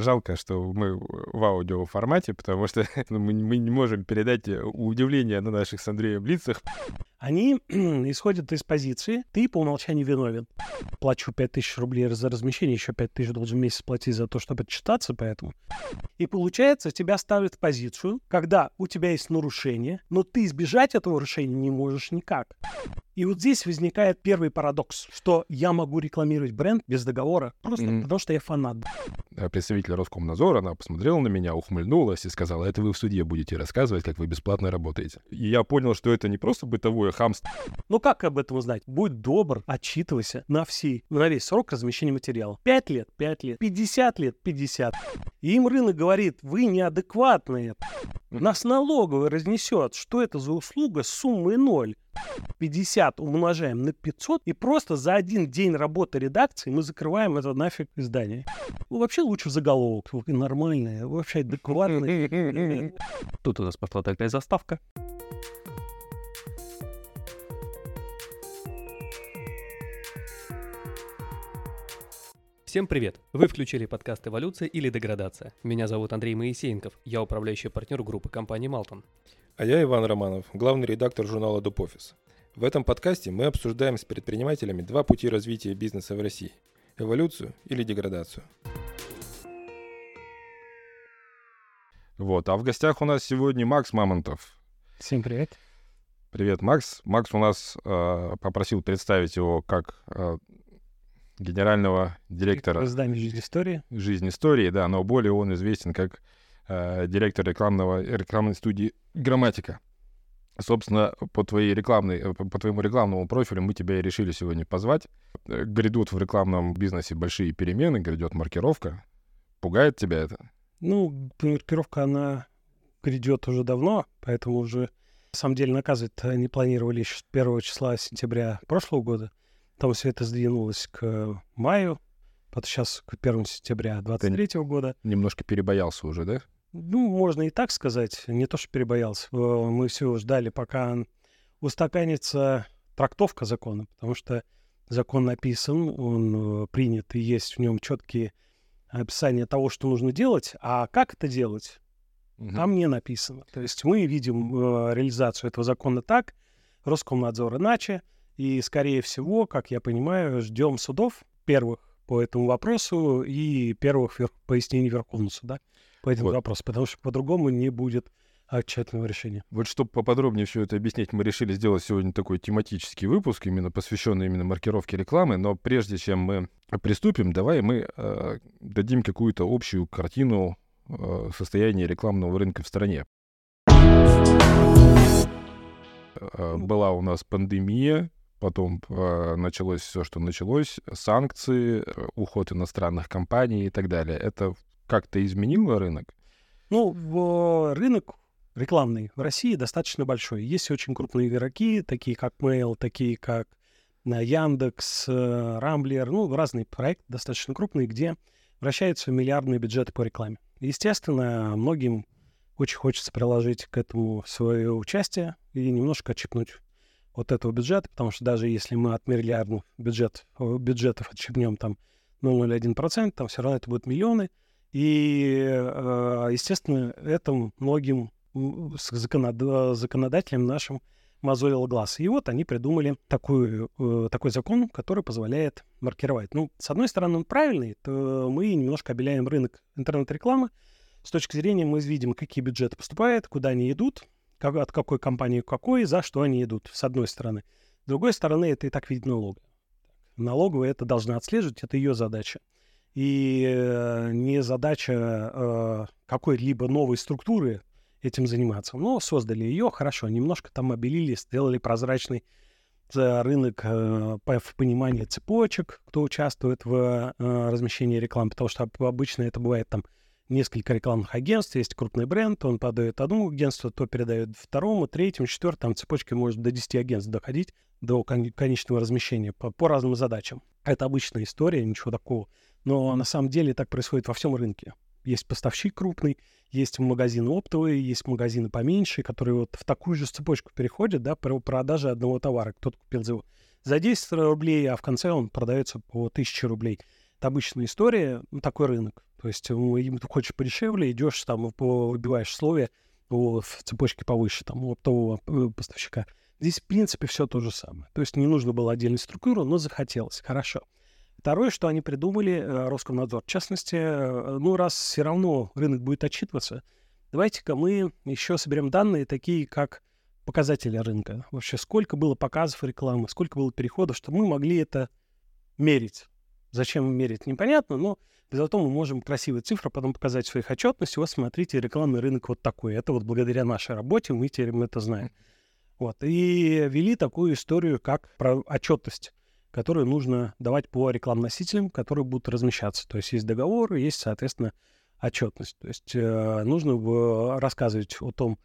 жалко, что мы в аудио формате, потому что мы, мы не можем передать удивление на наших с Андреем лицах. Они исходят из позиции «ты по умолчанию виновен». Плачу 5000 рублей за размещение, еще 5000 должен в месяц платить за то, чтобы отчитаться поэтому. И получается, тебя ставят в позицию, когда у тебя есть нарушение, но ты избежать этого нарушения не можешь никак. И вот здесь возникает первый парадокс, что я могу рекламировать бренд без договора, просто mm-hmm. потому что я фанат. Представитель Роскомнадзора, она посмотрела на меня, ухмыльнулась и сказала, это вы в суде будете рассказывать, как вы бесплатно работаете. И я понял, что это не просто бытовое хамство. Ну как об этом узнать? Будь добр, отчитывайся на все, на весь срок размещения материала. 5 лет, 5 лет, 50 лет, 50. И им рынок говорит, вы неадекватные. Нас налоговый разнесет, что это за услуга с суммой ноль. 50 умножаем на 500, и просто за один день работы редакции мы закрываем это нафиг издание. Ну, вообще лучше в заголовок. Нормальное, вообще адекватное. Тут у нас пошла такая заставка. Всем привет! Вы включили подкаст «Эволюция или деградация». Меня зовут Андрей Моисеенков, я управляющий партнер группы компании «Малтон». А я Иван Романов, главный редактор журнала «Дупофис». В этом подкасте мы обсуждаем с предпринимателями два пути развития бизнеса в России – эволюцию или деградацию. Вот, а в гостях у нас сегодня Макс Мамонтов. Всем привет. Привет, Макс. Макс у нас э, попросил представить его как э, генерального директора... Издания «Жизнь истории». «Жизнь истории», да, но более он известен как э, директор рекламного, рекламной студии «Грамматика». Собственно, по, твоей рекламной, э, по твоему рекламному профилю мы тебя и решили сегодня позвать. Э, грядут в рекламном бизнесе большие перемены, грядет маркировка. Пугает тебя это? Ну, маркировка, она грядет уже давно, поэтому уже, на самом деле, наказывать не планировали еще с 1 числа сентября прошлого года. Там все это сдвинулось к маю, потом сейчас к 1 сентября 23 года. Немножко перебоялся уже, да? Ну, можно и так сказать. Не то, что перебоялся. Э, мы все ждали, пока устаканится трактовка закона, потому что закон написан, он э, принят, и есть в нем четкие описания того, что нужно делать, а как это делать, угу. там не написано. То есть мы видим э, реализацию этого закона так, Роскомнадзор иначе, и, скорее всего, как я понимаю, ждем судов первых по этому вопросу и первых вер... пояснений Верховного суда по этому вот. вопросу, потому что по-другому не будет окончательного решения. Вот чтобы поподробнее все это объяснить, мы решили сделать сегодня такой тематический выпуск, именно посвященный именно маркировке рекламы. Но прежде чем мы приступим, давай мы э, дадим какую-то общую картину э, состояния рекламного рынка в стране. Э, была у нас пандемия, потом э, началось все, что началось, санкции, э, уход иностранных компаний и так далее. Это как-то изменило рынок? Ну, в, рынок рекламный в России достаточно большой. Есть очень крупные игроки, такие как Mail, такие как э, Яндекс, Рамблер, ну, разные проекты достаточно крупные, где вращаются миллиардные бюджеты по рекламе. Естественно, многим очень хочется приложить к этому свое участие и немножко отщипнуть вот этого бюджета, потому что даже если мы от миллиардных бюджет, бюджетов отщипнем там 0,01%, там все равно это будут миллионы. И, э, естественно, это многим законодателям нашим мозолил глаз. И вот они придумали такую, э, такой закон, который позволяет маркировать. Ну, с одной стороны, он правильный, то мы немножко обеляем рынок интернет-рекламы. С точки зрения мы видим, какие бюджеты поступают, куда они идут, как, от какой компании к какой, за что они идут, с одной стороны. С другой стороны, это и так видит налоговая. Налоговая это должна отслеживать, это ее задача. И э, не задача э, какой-либо новой структуры этим заниматься. Но создали ее, хорошо, немножко там обелили, сделали прозрачный э, рынок э, в понимании цепочек, кто участвует в э, размещении рекламы, потому что обычно это бывает там несколько рекламных агентств, есть крупный бренд, он подает одному агентству, то передает второму, третьему, четвертому, там цепочки может до 10 агентств доходить до кон- конечного размещения по, по разным задачам. Это обычная история, ничего такого. Но на самом деле так происходит во всем рынке. Есть поставщик крупный, есть магазины оптовые, есть магазины поменьше, которые вот в такую же цепочку переходят, да, про продажи одного товара. Кто-то купил за, за 10 рублей, а в конце он продается по 1000 рублей. Это обычная история, ну, такой рынок. То есть м, ты хочешь подешевле, идешь там, выбиваешь условия у- в цепочке повыше, там, у оптового э, поставщика. Здесь, в принципе, все то же самое. То есть не нужно было отдельную структуру, но захотелось. Хорошо. Второе, что они придумали, э, Роскомнадзор, в частности, э, ну, раз все равно рынок будет отчитываться, давайте-ка мы еще соберем данные, такие как показатели рынка. Вообще, сколько было показов рекламы, сколько было переходов, чтобы мы могли это мерить. Зачем мерить, непонятно, но зато мы можем красивые цифры потом показать в своих отчетности. Вот смотрите, рекламный рынок вот такой. Это вот благодаря нашей работе мы теперь это знаем. Вот. И ввели такую историю, как про отчетность, которую нужно давать по рекламносителям, которые будут размещаться. То есть есть договор, есть, соответственно, отчетность. То есть э, нужно рассказывать о том,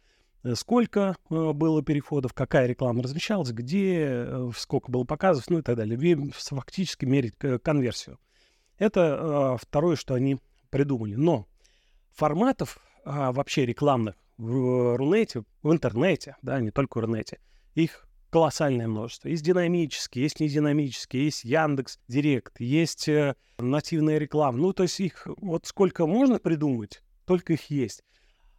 сколько э, было переходов, какая реклама размещалась, где, э, сколько было показов, ну и так далее. Ве- Фактически мерить э, конверсию. Это э, второе, что они придумали. Но форматов а, вообще рекламных в Рунете, в интернете, да, не только в Рунете, их колоссальное множество. Есть динамические, есть нединамические, есть Яндекс Директ, есть э, нативная реклама. Ну, то есть их вот сколько можно придумать, только их есть.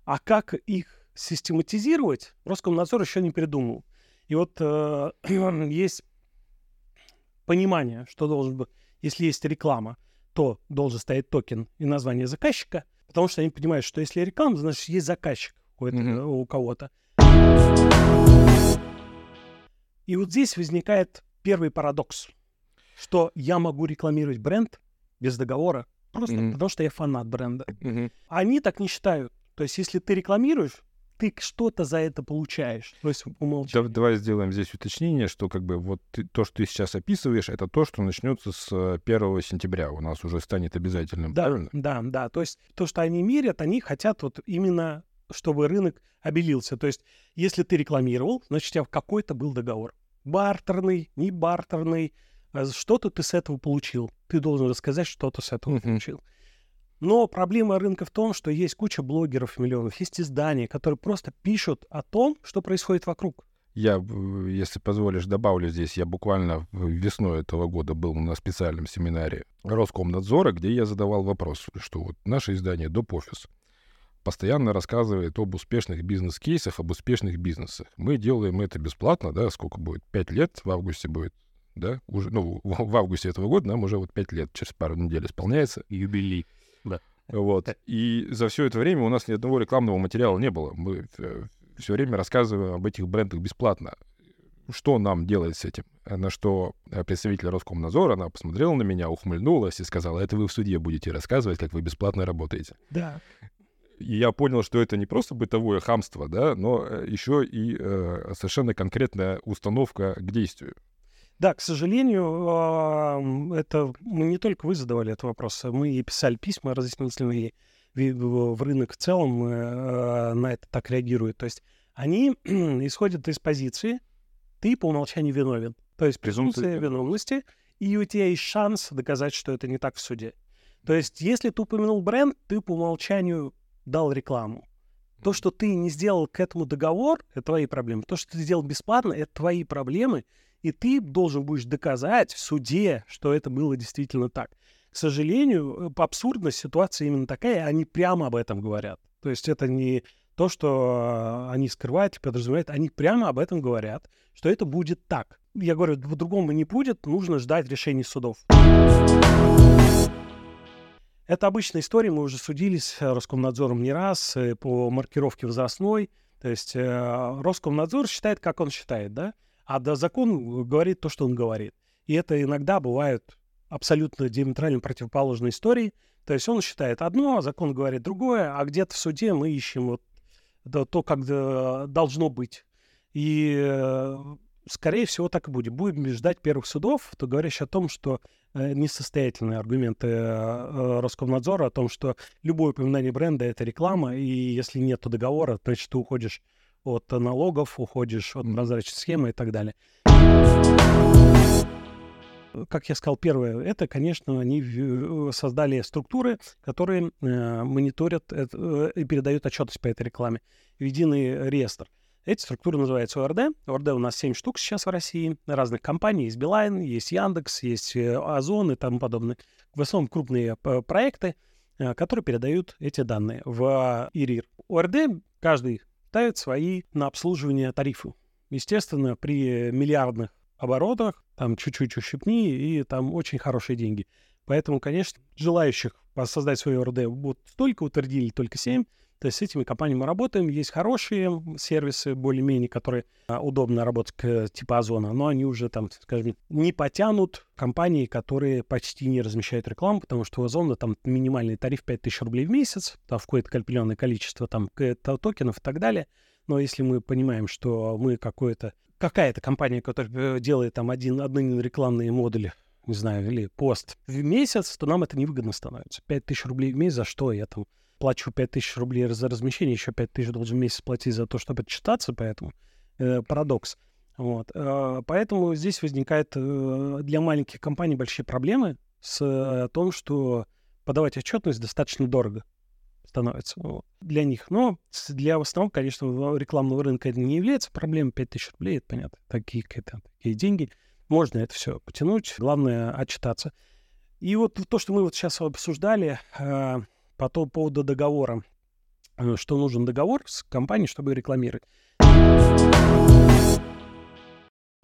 А как их систематизировать, Роскомнадзор еще не придумал. И вот э, есть понимание, что должен быть, если есть реклама, то должен стоять токен и название заказчика, потому что они понимают, что если реклама, значит есть заказчик у, этого- Мгм. у кого-то. И вот здесь возникает первый парадокс, что я могу рекламировать бренд без договора, просто Мгм. потому что я фанат бренда. Мгм. Они так не считают. То есть, если ты рекламируешь, ты что-то за это получаешь. То есть, умолчи. Да- Давай сделаем здесь уточнение, что как бы вот ты- то, что ты сейчас описываешь, это то, что начнется с э, 1 сентября. У нас уже станет обязательным, Да, правильно? да, да. То есть то, что они мерят, они хотят вот именно, чтобы рынок обелился. То есть если ты рекламировал, значит, у тебя какой-то был договор. Бартерный, не бартерный. а Что-то ты с этого получил. Ты должен рассказать, что ты с этого получил. Но проблема рынка в том, что есть куча блогеров миллионов, есть издания, которые просто пишут о том, что происходит вокруг. Я, если позволишь, добавлю здесь. Я буквально весной этого года был на специальном семинаре Роскомнадзора, где я задавал вопрос, что вот наше издание Доп. Офис постоянно рассказывает об успешных бизнес-кейсах, об успешных бизнесах. Мы делаем это бесплатно, да, сколько будет? Пять лет в августе будет, да? Уже, ну, в, в августе этого года нам уже вот пять лет, через пару недель исполняется. Юбилей. Вот. И за все это время у нас ни одного рекламного материала не было. Мы все время рассказываем об этих брендах бесплатно. Что нам делать с этим? На что э, представитель Роскомнадзора, она посмотрела на меня, ухмыльнулась и сказала, это вы в суде будете рассказывать, как вы бесплатно работаете. Да. И я понял, что это не просто бытовое хамство, да, но э, еще и э, совершенно конкретная установка к действию. Да, к сожалению, ам, это мы не только вы задавали этот вопрос, а мы и писали письма разъяснительные в рынок в целом э, на это так реагирует. То есть они исходят из позиции ты по умолчанию виновен. То есть презумпция виновности, и у тебя есть шанс доказать, что это не так в суде. То есть если ты упомянул бренд, ты по умолчанию дал рекламу. То, что ты не сделал к этому договор, это твои проблемы. То, что ты сделал бесплатно, это твои проблемы. И ты должен будешь доказать в суде, что это было действительно так. К сожалению, э, абсурдность ситуации именно такая, они прямо об этом говорят. То есть это не то, что э, они скрывают и подразумевают, они прямо об этом говорят, что это будет так. Я говорю, по-другому не будет, нужно ждать решений судов. Это обычная история, мы уже судились с Роскомнадзором не раз э, по маркировке возрастной. То есть э, Роскомнадзор считает, как он считает, да? А да, закон говорит то, что он говорит. И это иногда бывают абсолютно диаметрально противоположные истории. То есть он считает одно, а закон говорит другое, а где-то в суде мы ищем вот то, как э, должно быть. И, э, скорее всего, так и будет. Будем ждать первых судов, то говорящих о том, что э, несостоятельные аргументы э, э, Роскомнадзора о том, что любое упоминание бренда — это реклама, и если нет договора, значит, ты уходишь от налогов, уходишь от прозрачной схемы и так далее. Как я сказал, первое, это, конечно, они в- создали структуры, которые э, мониторят это, э, и передают отчетность по этой рекламе в единый реестр. Эти структуры называются ОРД. ОРД у нас 7 штук сейчас в России, разных компаний. Есть Билайн, есть Яндекс, есть э, Озон и тому подобное. В основном крупные э, проекты. э, которые передают эти данные в ИРИР. ОРД каждый ставит свои на обслуживание тарифы. Естественно, при миллиардных оборотах там чуть-чуть ущипни, и там очень хорошие деньги. Поэтому, конечно, желающих создать свой ОРД вот столько утвердили, только 7. То есть с этими компаниями мы работаем. Есть хорошие сервисы, более-менее, которые а, удобно работать к типа Озона, но они уже там, скажем, не потянут компании, которые почти не размещают рекламу, потому что у Озона там минимальный тариф 5000 рублей в месяц, там входит определенное количество там токенов и так далее. Но если мы понимаем, что мы какое-то какая-то компания, которая э, делает там один, одни рекламные модули, не знаю, или пост в месяц, то нам это невыгодно становится. 5000 рублей в месяц, за что я там плачу 5000 рублей за размещение, еще 5000 должен в месяц платить за то, чтобы отчитаться, поэтому э, парадокс. Вот. Э, поэтому здесь возникает э, для маленьких компаний большие проблемы с э, том, что подавать отчетность достаточно дорого становится для них. Но для в основном, конечно, рекламного рынка это не является проблемой. 5000 рублей, это понятно, такие, такие деньги. Можно это все потянуть, главное отчитаться. И вот то, что мы вот сейчас обсуждали, э, по поводу договора, э, что нужен договор с компанией, чтобы рекламировать.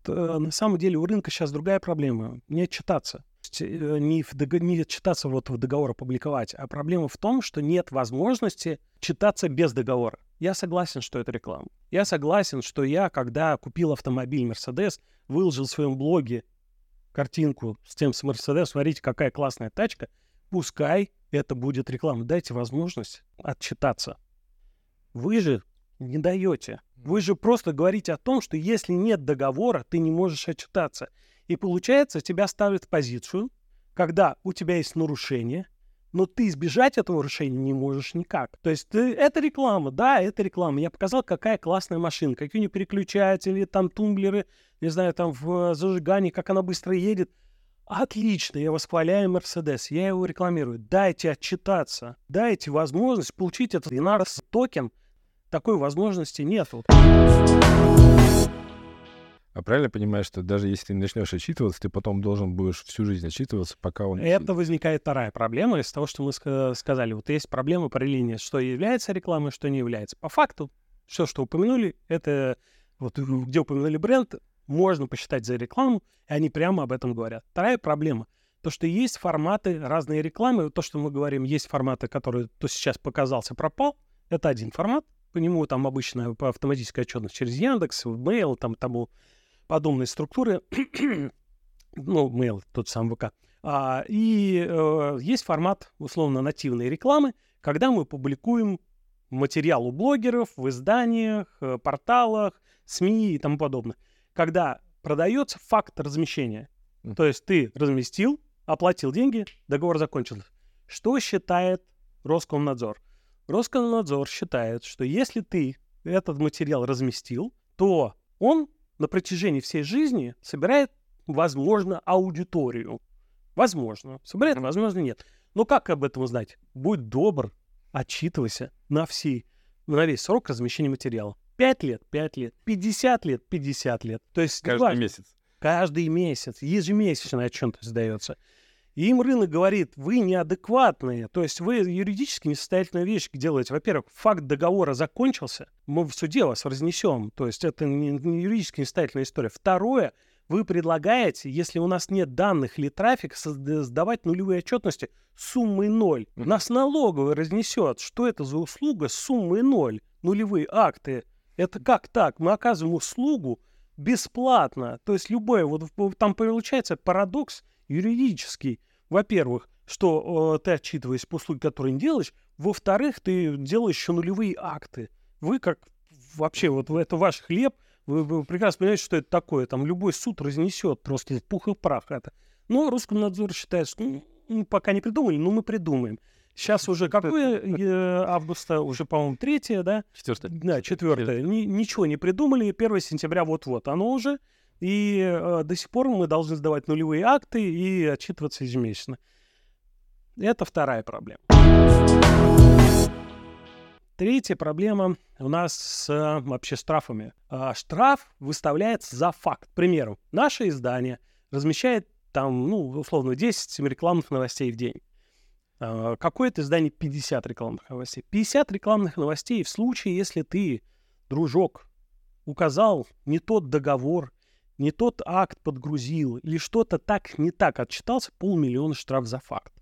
На самом деле у рынка сейчас другая проблема. Не отчитаться. Э, не, в, не читаться вот в договор опубликовать, а проблема в том, что нет возможности читаться без договора. Я согласен, что это реклама. Я согласен, что я, когда купил автомобиль Mercedes, выложил в своем блоге картинку с тем с Mercedes, смотрите, какая классная тачка, пускай это будет реклама. Дайте возможность отчитаться. Вы же не даете. Вы же просто говорите о том, что если нет договора, ты не можешь отчитаться. И получается, тебя ставят в позицию, когда у тебя есть нарушение, но ты избежать этого нарушения не можешь никак. То есть ты, это реклама, да, это реклама. Я показал, какая классная машина, какие у нее переключатели, там тумблеры, не знаю, там в зажигании, как она быстро едет. Отлично, я восхваляю Мерседес, я его рекламирую. Дайте отчитаться, дайте возможность получить этот Инарс токен. Такой возможности нету. А правильно понимаешь, что даже если ты начнешь отчитываться, ты потом должен будешь всю жизнь отчитываться, пока он... Это возникает вторая проблема из того, что мы сказали. Вот есть проблема линии, что является рекламой, что не является. По факту, все, что упомянули, это вот где упомянули бренд, можно посчитать за рекламу, и они прямо об этом говорят. Вторая проблема — то, что есть форматы разные рекламы. То, что мы говорим, есть форматы, которые то сейчас показался, пропал. Это один формат. По нему там обычно по автоматической отчетности через Яндекс, Mail, там тому подобные структуры. ну, Mail, тот самый ВК. А, и э, есть формат, условно, нативной рекламы, когда мы публикуем материал у блогеров, в изданиях, э, порталах, СМИ и тому подобное когда продается факт размещения. Mm. То есть ты разместил, оплатил деньги, договор закончился. Что считает Роскомнадзор? Роскомнадзор считает, что если ты этот материал разместил, то он на протяжении всей жизни собирает, возможно, аудиторию. Возможно. Собирает, возможно, нет. Но как об этом узнать? Будь добр, отчитывайся на, всей, на весь срок размещения материала. 5 лет, 5 лет, 50 лет, 50 лет. То есть каждый важно, месяц. Каждый месяц, ежемесячно отчет сдается. И им рынок говорит, вы неадекватные, то есть вы юридически несостоятельную вещь делаете. Во-первых, факт договора закончился, мы в суде вас разнесем, то есть это не, не юридически несостоятельная история. Второе, вы предлагаете, если у нас нет данных или трафика, сдавать нулевые отчетности суммой ноль. Нас налоговый разнесет, что это за услуга с суммой ноль, нулевые акты это как так? Мы оказываем услугу бесплатно. То есть любое, вот там получается парадокс юридический. Во-первых, что э, ты отчитываешься по услуге, которую не делаешь. Во-вторых, ты делаешь еще нулевые акты. Вы как вообще, вот это ваш хлеб, вы, вы прекрасно понимаете, что это такое. Там любой суд разнесет просто в пух и прах это. Но Роскомнадзор считает, что ну, пока не придумали, но мы придумаем. Сейчас уже какое э, августа? Уже, по-моему, третье, да? Четвертое. Да, четвертое. Ни, ничего не придумали. 1 сентября вот-вот оно уже. И э, до сих пор мы должны сдавать нулевые акты и отчитываться ежемесячно. Это вторая проблема. Третья проблема у нас с э, вообще штрафами. А, штраф выставляется за факт. К примеру, наше издание размещает там, ну, условно, 10 рекламных новостей в день. А, Какое-то издание 50 рекламных новостей. 50 рекламных новостей в случае, если ты, дружок, указал не тот договор, не тот акт подгрузил или что-то так не так отчитался, полмиллиона штраф за факт.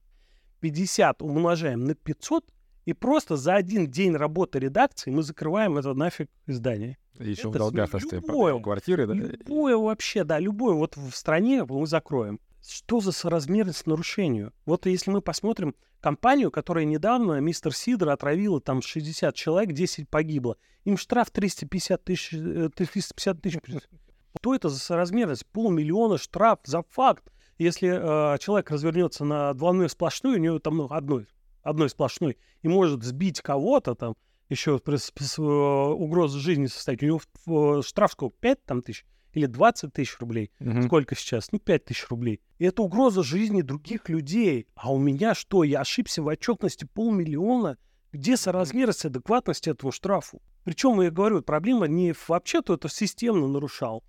50 умножаем на 500, и просто за один день работы редакции мы закрываем это нафиг издание. Еще в Это долгах смешно. остаем Любое. квартиры, да? Любое вообще, да, любое вот в стране мы закроем. Что за соразмерность нарушению? Вот если мы посмотрим компанию, которая недавно, мистер Сидор, отравила там 60 человек, 10 погибло. Им штраф 350 тысяч, э, 350 тысяч. Что это за соразмерность? Полмиллиона штраф за факт. Если э, человек развернется на двойной сплошной, у него там ну, одной, одной сплошной, и может сбить кого-то там, еще э, угрозой жизни состоять, у него э, штраф сколько? 5 там, тысяч или 20 тысяч рублей? Мгм. Сколько сейчас? Ну, 5 тысяч рублей. И это угроза жизни других людей. А у меня что? Я ошибся в отчетности полмиллиона? Где соразмерность адекватности этому штрафу? Причем, я говорю, проблема не вообще-то это системно нарушал.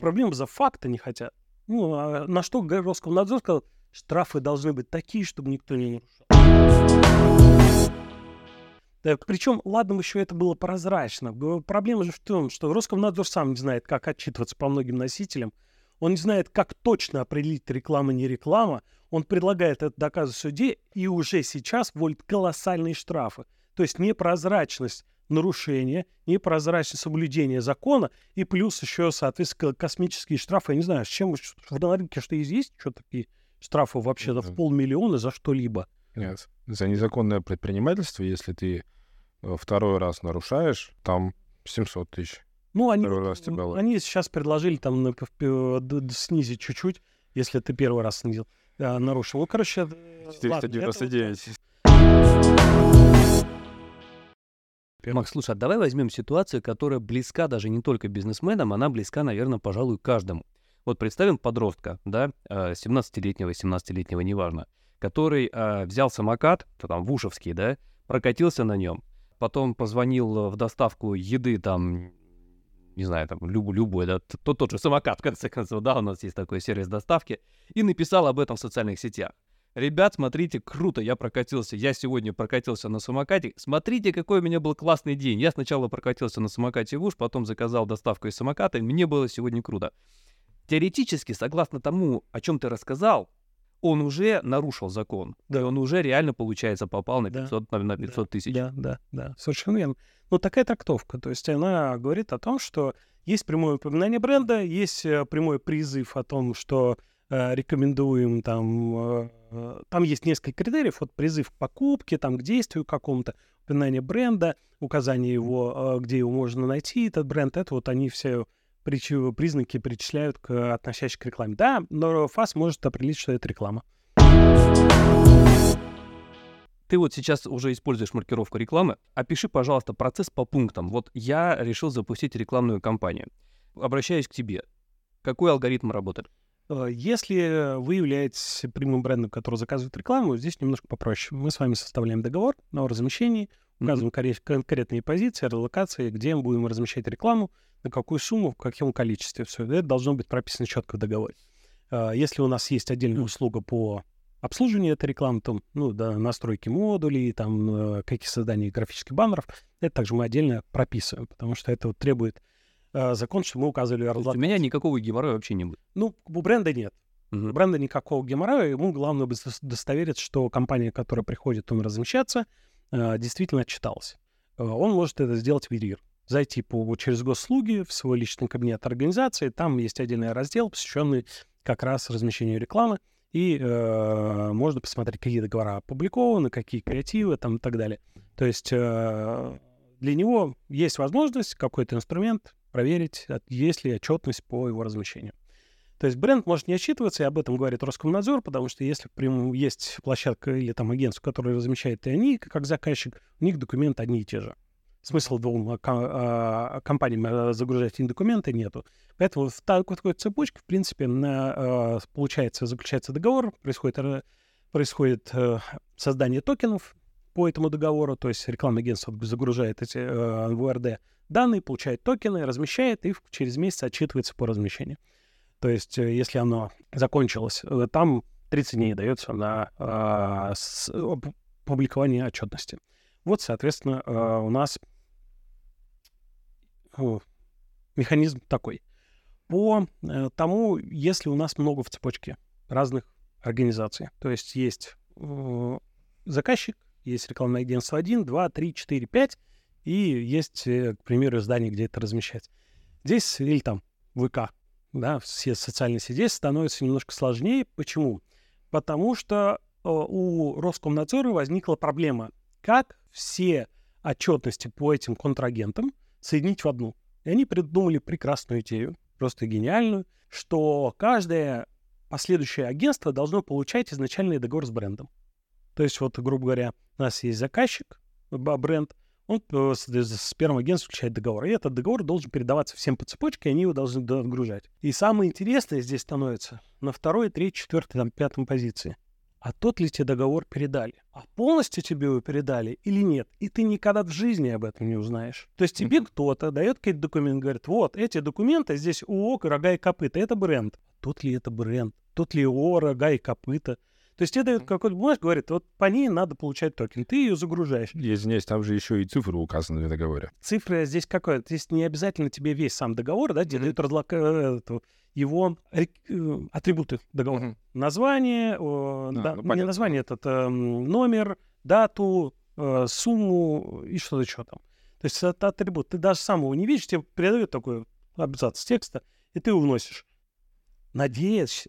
Проблема за факты не хотят. Ну, а на что Роскомнадзор сказал, штрафы должны быть такие, чтобы никто не нарушал. Да, причем, ладно, еще это было прозрачно. Проблема же в том, что Роскомнадзор сам не знает, как отчитываться по многим носителям. Он не знает, как точно определить реклама не реклама. Он предлагает это доказывать в суде и уже сейчас вводит колоссальные штрафы. То есть непрозрачность нарушения, непрозрачность соблюдения закона и плюс еще, соответственно, космические штрафы. Я не знаю, с чем на рынке что есть, что такие штрафы вообще-то в полмиллиона за что-либо. Нет. За незаконное предпринимательство, если ты э, второй раз нарушаешь, там 700 тысяч. Ну, они, Первый раз тебя они сейчас предложили там на д- снизить чуть-чуть, если ты первый раз снизил, а, нарушил. Ну, короче, э, ладно, это вот 499. Макс, слушай, а давай возьмем ситуацию, которая близка даже не только бизнесменам, она близка, наверное, пожалуй, каждому. Вот представим подростка, да, э, 17-летнего, 17-летнего, неважно, который э, взял самокат, то там вушевский, да, прокатился на нем, потом позвонил э, в доставку еды там, не знаю, там, люб- любой, да, тот, тот же самокат, в конце концов, да, у нас есть такой сервис доставки, и написал об этом в социальных сетях. Ребят, смотрите, круто, я прокатился. Я сегодня прокатился на самокате. Смотрите, какой у меня был классный день. Я сначала прокатился на самокате в уж, потом заказал доставку из самоката, и мне было сегодня круто. Теоретически, согласно тому, о чем ты рассказал, он уже нарушил закон. Да. И он уже реально, получается, попал на Да. 500, на- на 500 тысяч. Да, да, да, совершенно верно. Ну, такая трактовка. То есть она говорит о том, что есть прямое упоминание бренда, есть э, прямой призыв о том, что э, рекомендуем там... э, э, там есть несколько критериев. Вот призыв к покупке, там, к действию какому-то, упоминание бренда, указание его, э, где его можно найти, этот бренд. Это вот они все признаки причисляют к относящимся к рекламе. Да, но ФАС может определить, что это реклама. Ты вот сейчас уже используешь маркировку рекламы. Опиши, пожалуйста, процесс по пунктам. Вот я решил запустить рекламную кампанию. Обращаюсь к тебе. Какой алгоритм работает? Э, Если вы являетесь прямым брендом, который заказывает рекламу, здесь немножко попроще. Мы с вами составляем договор на размещении, указываем коре- конкретные позиции, локации, где мы будем размещать рекламу, на какую сумму, в каком количестве. Все это должно быть прописано четко в договоре. Э, Если у нас есть отдельная услуга по обслуживанию этой рекламы, там, ну, да, настройки модулей, там, э, какие создания графических баннеров, это также мы отдельно прописываем, потому что это вот требует э, закон, что мы указывали у меня никакого геморроя вообще не будет. Ну, у бренда нет. У Мгм. бренда никакого геморроя, ему главное бы дос- удостовериться, что компания, которая приходит он размещаться, э, действительно отчиталась. Он может это сделать в ИРИР. Зайти по, через госуслуги в свой личный кабинет организации, там есть отдельный раздел, посвященный как раз размещению рекламы, и э, можно посмотреть, какие договора опубликованы, какие креативы там и так далее. То есть э, для него есть возможность, какой-то инструмент проверить, есть ли отчетность по его размещению. То есть бренд может не отчитываться, и об этом говорит Роскомнадзор, потому что если прям есть площадка или там агентство, которое размещает и они, как заказчик, у них документы одни и те же. Смысла двум ко- а, компаниям а, загружать эти документы нету. Поэтому в такой, такой цепочке, в принципе, на, получается, заключается договор, происходит, происходит э, создание токенов по этому договору, то есть рекламное агентство загружает эти э, в УРД данные, получает токены, размещает и в- через месяц отчитывается по размещению. То есть, э, если оно закончилось, э, там 30 дней дается на с, публикование отчетности. Вот, соответственно, а, у нас механизм такой. По э, тому, если у нас много в цепочке разных организаций, то есть есть э, заказчик, есть рекламное агентство 1, 2, 3, 4, 5, и есть, э, к примеру, издание, где это размещать. Здесь или там ВК, да, все социальные сети становятся немножко сложнее. Почему? Потому что э, у Роскомнадзора возникла проблема, как все отчетности по этим контрагентам соединить в одну. И они придумали прекрасную идею, просто гениальную, что каждое последующее агентство должно получать изначальный договор с брендом. То есть вот, грубо говоря, у нас есть заказчик, бренд, он э, с первым агентством заключает договор. И этот договор должен передаваться всем по цепочке, и они его должны отгружать. И самое интересное здесь становится на второй, третьей, четвертой, там, пятой позиции. А тот ли тебе договор передали? А полностью тебе его передали или нет? И ты никогда в жизни об этом не узнаешь. То есть тебе кто-то дает какой-то документ, говорит, вот, эти документы, здесь ООО «Рога и копыта», это бренд. Тот ли это бренд? Тот ли ООО «Рога и копыта»? То есть тебе дают какой-то бумажку, говорит, вот по ней надо получать токен. Ты ее загружаешь. Я извиняюсь, там же еще и цифры указаны в договоре. Цифры здесь какой? Здесь не обязательно тебе весь сам договор, да, где mm-hmm. дают. Э, его э, атрибуты договора. Mm-hmm. Название, э, а, да, ну, не название, этот э, номер, дату, э, сумму и что-то еще там. То есть это атрибут. Ты даже сам его не видишь, тебе передают такой абзац текста, и ты его вносишь. Надеясь,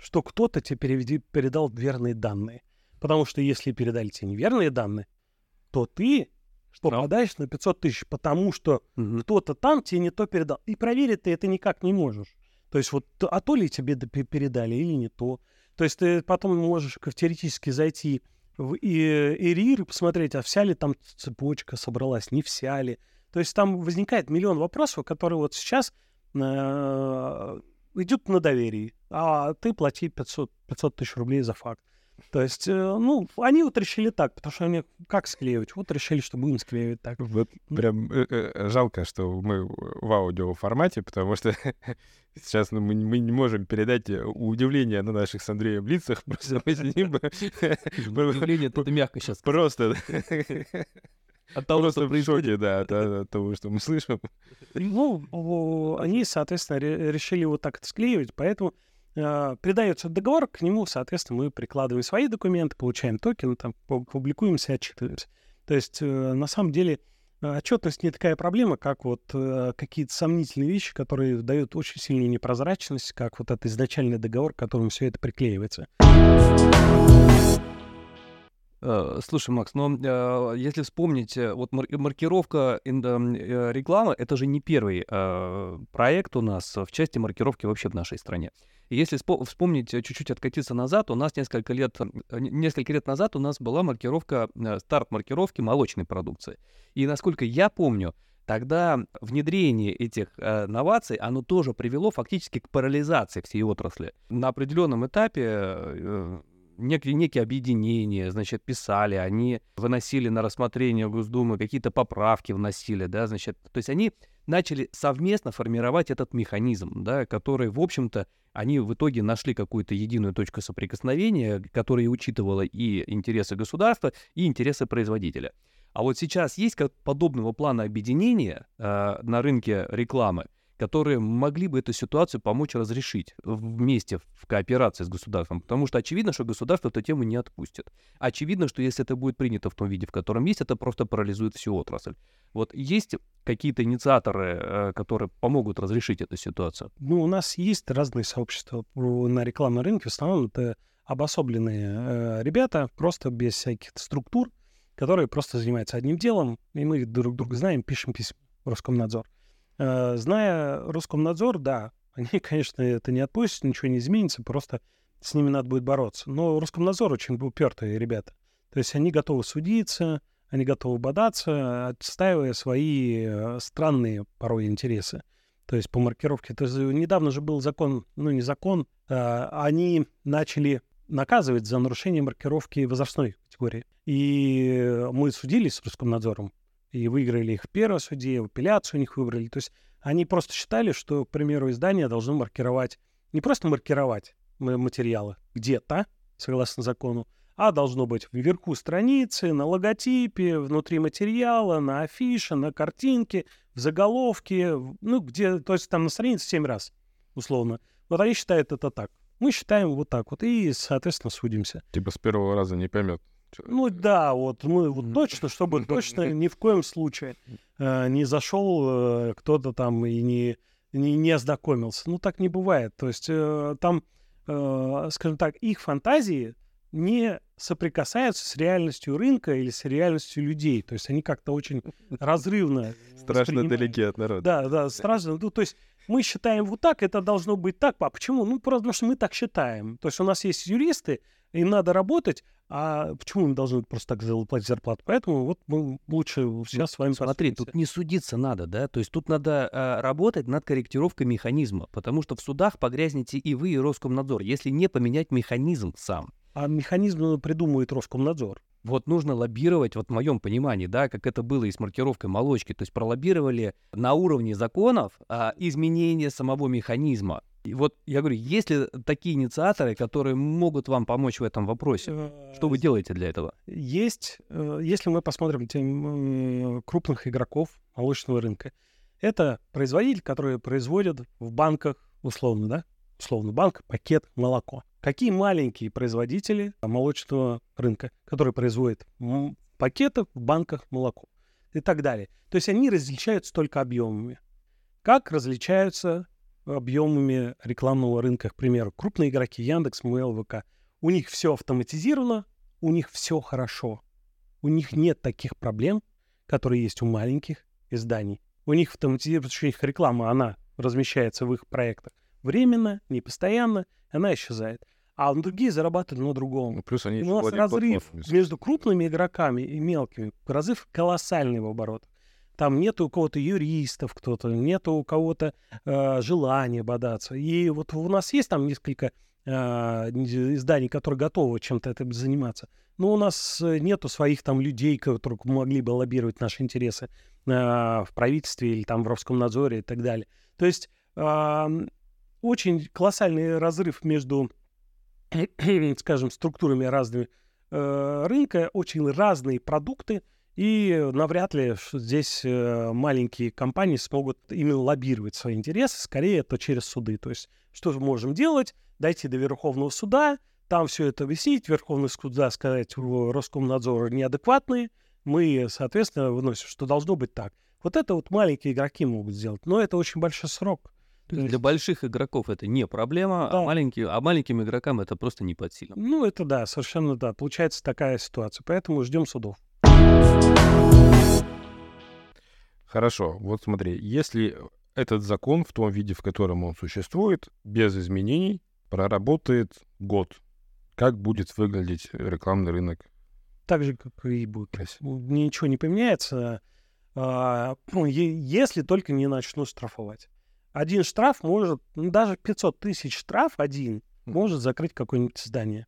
что кто-то тебе переведи, передал верные данные. Потому что если передали тебе неверные данные, то ты что попадаешь на 500 тысяч, потому что угу. кто-то там тебе не то передал. И проверить ты это никак не можешь. То есть вот, а то ли тебе передали или не то. То есть ты потом можешь теоретически зайти в ИРИР и посмотреть, а вся ли там цепочка собралась, не вся ли. То есть там возникает миллион вопросов, которые вот сейчас э, идут на доверии, а ты плати 500, 500 тысяч рублей за факт. То есть, э, ну, они вот решили так, потому что они как склеивать? Вот решили, что будем склеивать так. Вот прям э, э, жалко, что мы в аудио формате, потому что сейчас ну, мы, мы не можем передать удивление на наших с Андреем лицах. Просто мы сидим... Удивление, это мягко сейчас. Просто... От того, Просто что происходит. да, от, от того, что мы слышим. Ну, они, соответственно, решили вот так это склеивать, поэтому э, придается договор, к нему, соответственно, мы прикладываем свои документы, получаем токены, там, публикуемся, отчитываемся. То есть, э, на самом деле, отчетность не такая проблема, как вот э, какие-то сомнительные вещи, которые дают очень сильную непрозрачность, как вот этот изначальный договор, к которому все это приклеивается. Э, слушай, Макс, но э, если вспомнить, э, вот маркировка рекламы, это же не первый проект у нас в части маркировки вообще в нашей стране. И если вспомнить, чуть-чуть откатиться назад, у нас несколько лет, несколько лет назад у нас была маркировка, старт маркировки молочной продукции. И насколько я помню, тогда внедрение этих э, новаций, оно тоже привело фактически к парализации всей отрасли. На определенном этапе э, некие, некие объединения, значит, писали, они выносили на рассмотрение Госдумы, какие-то поправки вносили, да, значит, то есть они начали совместно формировать этот механизм, да, который, в общем-то, они в итоге нашли какую-то единую точку соприкосновения, которая учитывала и интересы государства, и интересы производителя. А вот сейчас есть как подобного плана объединения э, на рынке рекламы, которые могли бы эту ситуацию помочь разрешить вместе в кооперации с государством. Потому что очевидно, что государство эту тему не отпустит. Очевидно, что если это будет принято в том виде, в котором есть, это просто парализует всю отрасль. Вот есть какие-то инициаторы, э, которые помогут разрешить эту ситуацию? Ну, у нас есть разные сообщества на рекламном рынке. В основном это обособленные э, ребята, просто без всяких структур, которые просто занимаются одним делом, и мы друг друга знаем, пишем письма в Роскомнадзор. Э, зная Роскомнадзор, да, они, конечно, это не отпустят, ничего не изменится, просто с ними надо будет бороться. Но Роскомнадзор очень упертые ребята. То есть они готовы судиться, они готовы бодаться, отстаивая свои э, странные порой интересы. То есть по маркировке. То есть недавно же был закон, ну не закон, а они начали наказывать за нарушение маркировки возрастной категории. И мы судились с Роскомнадзором и выиграли их в первом суде, в апелляцию у них выбрали. То есть они просто считали, что, к примеру, издание должно маркировать, не просто маркировать материалы где-то, согласно закону, а должно быть вверху страницы, на логотипе, внутри материала, на афише, на картинке, в заголовке, ну, где, то есть там на странице 7 раз, условно. Вот они считают это так. Мы считаем вот так вот и, соответственно, судимся. Типа с первого раза не поймет. Ну да, вот мы вот точно, чтобы точно ни в коем случае э, не зашел э, кто-то там и не, не, не ознакомился. Ну так не бывает. То есть э, там, э, скажем так, их фантазии не соприкасаются с реальностью рынка или с реальностью людей. То есть они как-то очень разрывно Страшно далеки от народа. Да, да, страшно. Ну, то есть мы считаем вот так, это должно быть так. А почему? Ну, просто потому что мы так считаем. То есть у нас есть юристы, им надо работать, а почему им должны просто так зал- платить зарплату? Поэтому вот мы лучше сейчас с вами Ну, Смотри, посудимся. тут не судиться надо, да, то есть тут надо а, работать над корректировкой механизма, потому что в судах погрязнете и вы, и Роскомнадзор, если не поменять механизм сам. А механизм придумывает Роскомнадзор. Вот нужно лоббировать, вот в моем понимании, да, как это было и с маркировкой молочки, то есть пролоббировали на уровне законов а, изменение самого механизма. И вот я говорю, есть ли такие инициаторы, которые могут вам помочь в этом вопросе? Что вы делаете для этого? Есть, э, если мы посмотрим тем, э, крупных игроков молочного рынка, это производитель, который производит в банках, условно, да, условно, банк, пакет, молоко. Какие маленькие производители молочного рынка, которые производят пакеты в банках молоко и так далее. То есть они различаются только объемами. Как различаются объемами рекламного рынка, к примеру, крупные игроки Яндекс, МЛ, ВК. У них все автоматизировано, у них все хорошо. У них нет таких проблем, которые есть у маленьких изданий. У них автоматизировано, потому что их реклама, она размещается в их проектах временно, не постоянно, она исчезает. А другие зарабатывают на другом. Ну, плюс они У нас разрыв между крупными игроками и мелкими. Разрыв колоссальный в оборотах. Там нету у кого-то юристов, кто-то, нету у кого-то э, желания бодаться. И вот у нас есть там несколько э, изданий, которые готовы чем-то этим заниматься. Но у нас э, нету своих там людей, которые могли бы лоббировать наши интересы э, в правительстве или там в Роскомнадзоре и так далее. То есть э, очень колоссальный разрыв между, скажем, структурами разными э, рынка, очень разные продукты, и навряд ли здесь э, маленькие компании смогут именно лоббировать свои интересы, скорее это через суды. То есть что же можем делать? Дойти до Верховного суда, там все это висеть, Верховный суд да, сказать, у Роскомнадзора неадекватные, мы, соответственно, выносим, что должно быть так. Вот это вот маленькие игроки могут сделать, но это очень большой срок. То есть для больших игроков это не проблема, а, Да. маленькие, а маленьким игрокам это просто не под силу. Ну, это да, совершенно да. Получается такая ситуация. Поэтому ждем судов. Хорошо, вот смотри, если этот закон в том виде, в котором он существует, без изменений, проработает год, как будет выглядеть рекламный рынок Так же, как и будет. Ничего не поменяется, а, ну, если только не начнут штрафовать. Один штраф может, ну, даже 500 тысяч штраф один может закрыть какое-нибудь здание.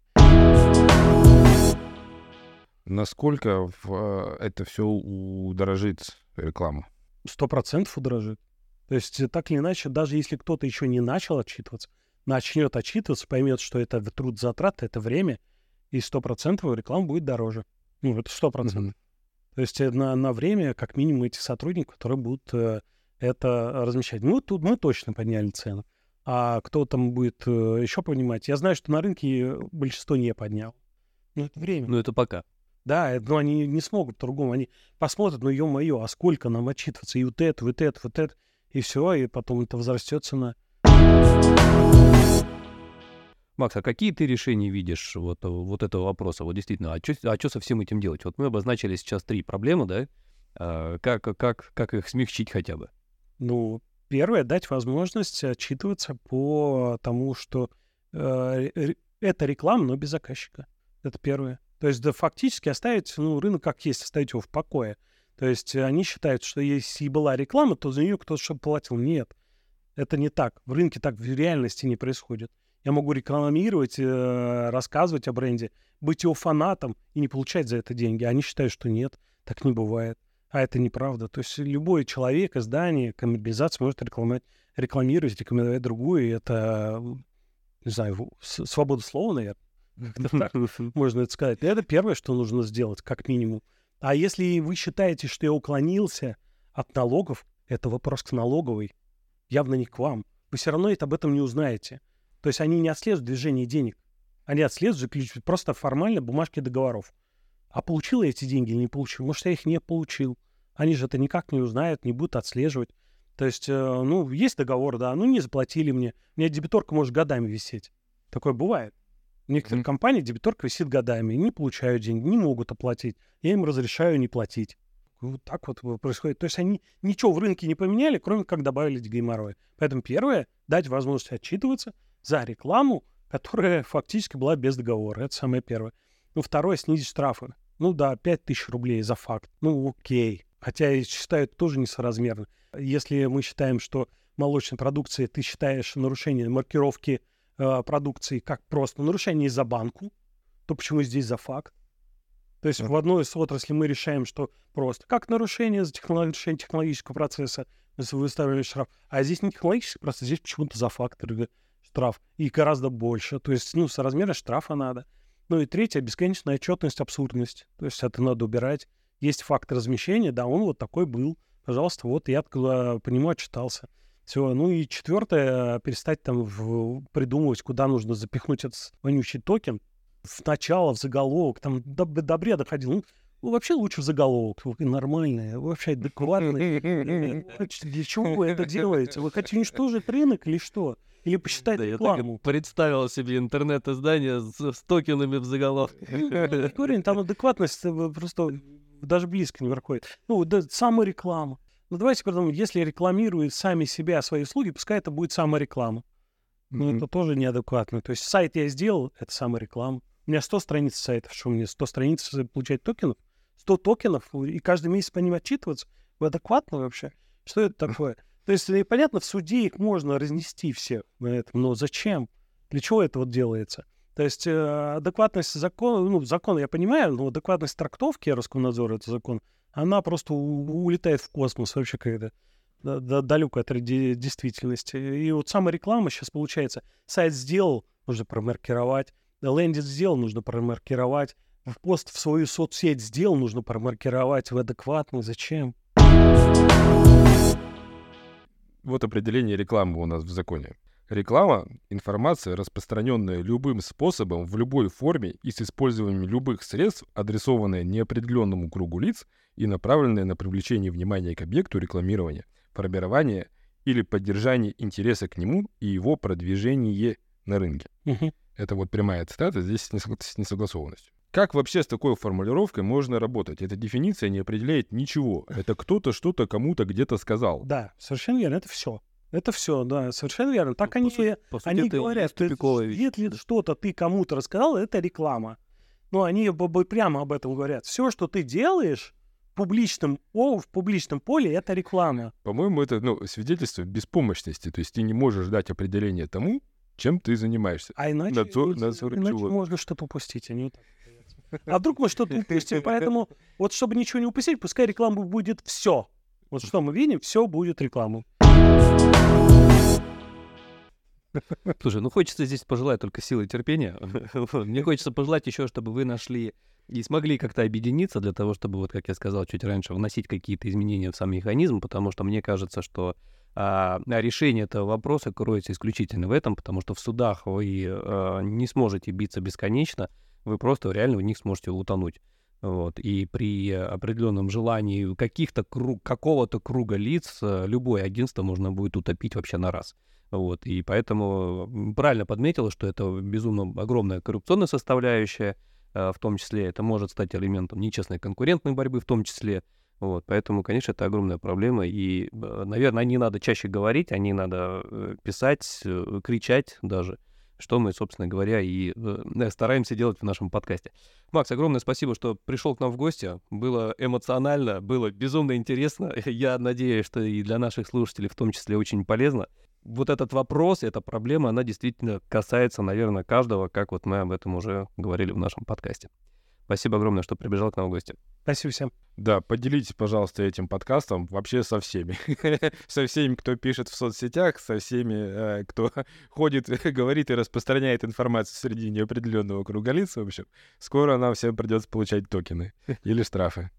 Насколько в, э, это все удорожит рекламу? Сто процентов удорожит. То есть э, так или иначе, даже если кто-то еще не начал отчитываться, начнет отчитываться, поймет, что это труд затрат, это время, и сто процентов реклама будет дороже. Ну, это сто процентов. То есть э, на, на время, как минимум, эти сотрудники, которые будут э, это размещать. Мы тут мы точно подняли цены. А кто там будет э, еще понимать? Я знаю, что на рынке большинство не поднял. Ну, это время. Ну это пока. Да, э, но они не смогут по-другому. Они посмотрят, ну, ё-моё, а сколько нам отчитываться? И вот это, вот это, вот это. И все, и потом это возрастет цена. Макс, а какие ты решения видишь вот, вот этого вопроса? Вот действительно, а что а чё со всем этим делать? Вот мы обозначили сейчас три проблемы, да? А, как, как, как их смягчить хотя бы? Ну, первое, дать возможность отчитываться по тому, что э, это реклама, но без заказчика. Это первое. То есть, да, фактически оставить ну, рынок как есть, оставить его в покое. То есть они считают, что если и была реклама, то за нее кто-то что платил. Нет, это не так. В рынке так в реальности не происходит. Я могу рекламировать, э, рассказывать о бренде, быть его фанатом и не получать за это деньги. Они считают, что нет, так не бывает. А это неправда. То есть любой человек, издание, коммерциализация может рекламировать, рекламировать, рекомендовать другую. И это, не знаю, свобода слова, наверное. можно это сказать. Это первое, что нужно сделать, как минимум. А если вы считаете, что я уклонился от налогов, это вопрос к налоговой, явно не к вам. Вы все равно это об этом не узнаете. То есть они не отслеживают движение денег. Они отслеживают просто формально бумажки договоров. А получил я эти деньги или не получил? Может, я их не получил. Они же это никак не узнают, не будут отслеживать. То есть, э, ну, есть договор, да, ну, не заплатили мне. У меня дебиторка может годами висеть. Такое бывает. В некоторых mm-hmm. компаниях дебиторка висит годами, не получают деньги, не могут оплатить. Я им разрешаю не платить. Вот так вот происходит. То есть они ничего в рынке не поменяли, кроме как добавили геморрой. Поэтому первое — дать возможность отчитываться за рекламу, которая фактически была без договора. Это самое первое. Ну, второе — снизить штрафы. Ну да, 5000 рублей за факт. Ну окей. Хотя я считаю, это тоже несоразмерно. Если мы считаем, что молочной продукции ты считаешь нарушение маркировки э, продукции как просто нарушение за банку, то почему здесь за факт? То есть в одной из отраслей мы решаем, что просто как нарушение за технолог... нарушение технологического процесса выставили штраф, а здесь не технологический процесс, здесь почему-то за фактор штраф и гораздо больше. То есть, ну, соразмерно штрафа надо. Ну и третье, бесконечная отчетность, абсурдность. То есть это надо убирать. Есть факт размещения, да, он вот такой был. Пожалуйста, вот я по нему отчитался. Все. Ну и четвертое, перестать там в, придумывать, куда нужно запихнуть этот вонючий токен. В начало, в заголовок, там до, до бреда ходил. Ну, ну, вообще лучше в заголовок. Нормальное, вообще адекватное. Для чего вы это делаете? Вы хотите уничтожить рынок или что? Или посчитать да, рекламу. Я так представил себе интернет-издание с, с токенами в заголовке. Говорю, там адекватность э, просто даже близко не проходит. Ну, да, самореклама. Ну, давайте подумаем, если рекламируют сами себя свои услуги, пускай это будет самореклама. Но mm-hmm. это тоже неадекватно. То есть сайт я сделал, это самореклама. У меня 100 страниц сайта, что мне 100 страниц получать токенов? 100 токенов, и каждый месяц по ним отчитываться? Вы адекватно вообще? Что это такое? То есть, и понятно, в суде их можно разнести все на этом, но зачем? Для чего это вот делается? То есть э, адекватность закона, ну, закон я понимаю, но адекватность трактовки Роскомнадзора, это закон, она просто у- улетает в космос вообще когда да, да, далеко от действительности. И вот самая реклама сейчас получается. Сайт сделал, нужно промаркировать. Лендинг сделал, нужно промаркировать. В пост в свою соцсеть сделал, нужно промаркировать. В адекватный. Зачем? Вот определение рекламы у нас в законе. Реклама — информация, распространенная любым способом, в любой форме и с использованием любых средств, адресованная неопределенному кругу лиц и направленная на привлечение внимания к объекту рекламирования, формирование или поддержание интереса к нему и его продвижение на рынке. Угу. Это вот прямая цитата, здесь с несогласованностью. Как вообще с такой формулировкой можно работать? Эта дефиниция не определяет ничего. Это кто-то что-то кому-то где-то сказал. Да, совершенно верно, это все. Это все, да, совершенно верно. Так ну, они, сути, по сути, они говорят, если что-то ты кому-то рассказал, это реклама. Ну, они прямо об этом говорят. Все, что ты делаешь в публичном, о, в публичном поле, это реклама. По-моему, это ну, свидетельство беспомощности. То есть ты не можешь дать определение тому, чем ты занимаешься. А иначе, надзор, надзор иначе чего? можно что-то упустить. Они так а вдруг мы что-то упустим? Поэтому вот чтобы ничего не упустить, пускай реклама будет все. Вот что мы видим, все будет рекламу. Слушай, ну хочется здесь пожелать только силы терпения. Мне хочется пожелать еще, чтобы вы нашли и смогли как-то объединиться для того, чтобы, вот как я сказал чуть раньше, вносить какие-то изменения в сам механизм, потому что мне кажется, что а, решение этого вопроса кроется исключительно в этом, потому что в судах вы а, не сможете биться бесконечно, вы просто реально в них сможете утонуть. Вот. И при определенном желании каких-то круг, какого-то круга лиц э, любое агентство можно будет утопить вообще на раз. Вот. И поэтому правильно подметила, что это безумно огромная коррупционная составляющая, э, в том числе это может стать элементом нечестной конкурентной борьбы в том числе. Вот, поэтому, конечно, это огромная проблема. И, э, наверное, о ней надо чаще говорить, о ней надо писать, кричать даже что мы, собственно говоря, и э, стараемся делать в нашем подкасте. Макс, огромное спасибо, что пришел к нам в гости. Было эмоционально, было безумно интересно. Я надеюсь, что и для наших слушателей в том числе очень полезно. Вот этот вопрос, эта проблема, она действительно касается, наверное, каждого, как вот мы об этом уже говорили в нашем подкасте. Спасибо огромное, что прибежал к нам в гости. Спасибо всем. Да, поделитесь, пожалуйста, этим подкастом вообще со всеми. со всеми, кто пишет в соцсетях, со всеми, э, кто ходит, говорит и распространяет информацию среди неопределенного круга лиц. В общем, скоро нам всем придется получать токены или штрафы.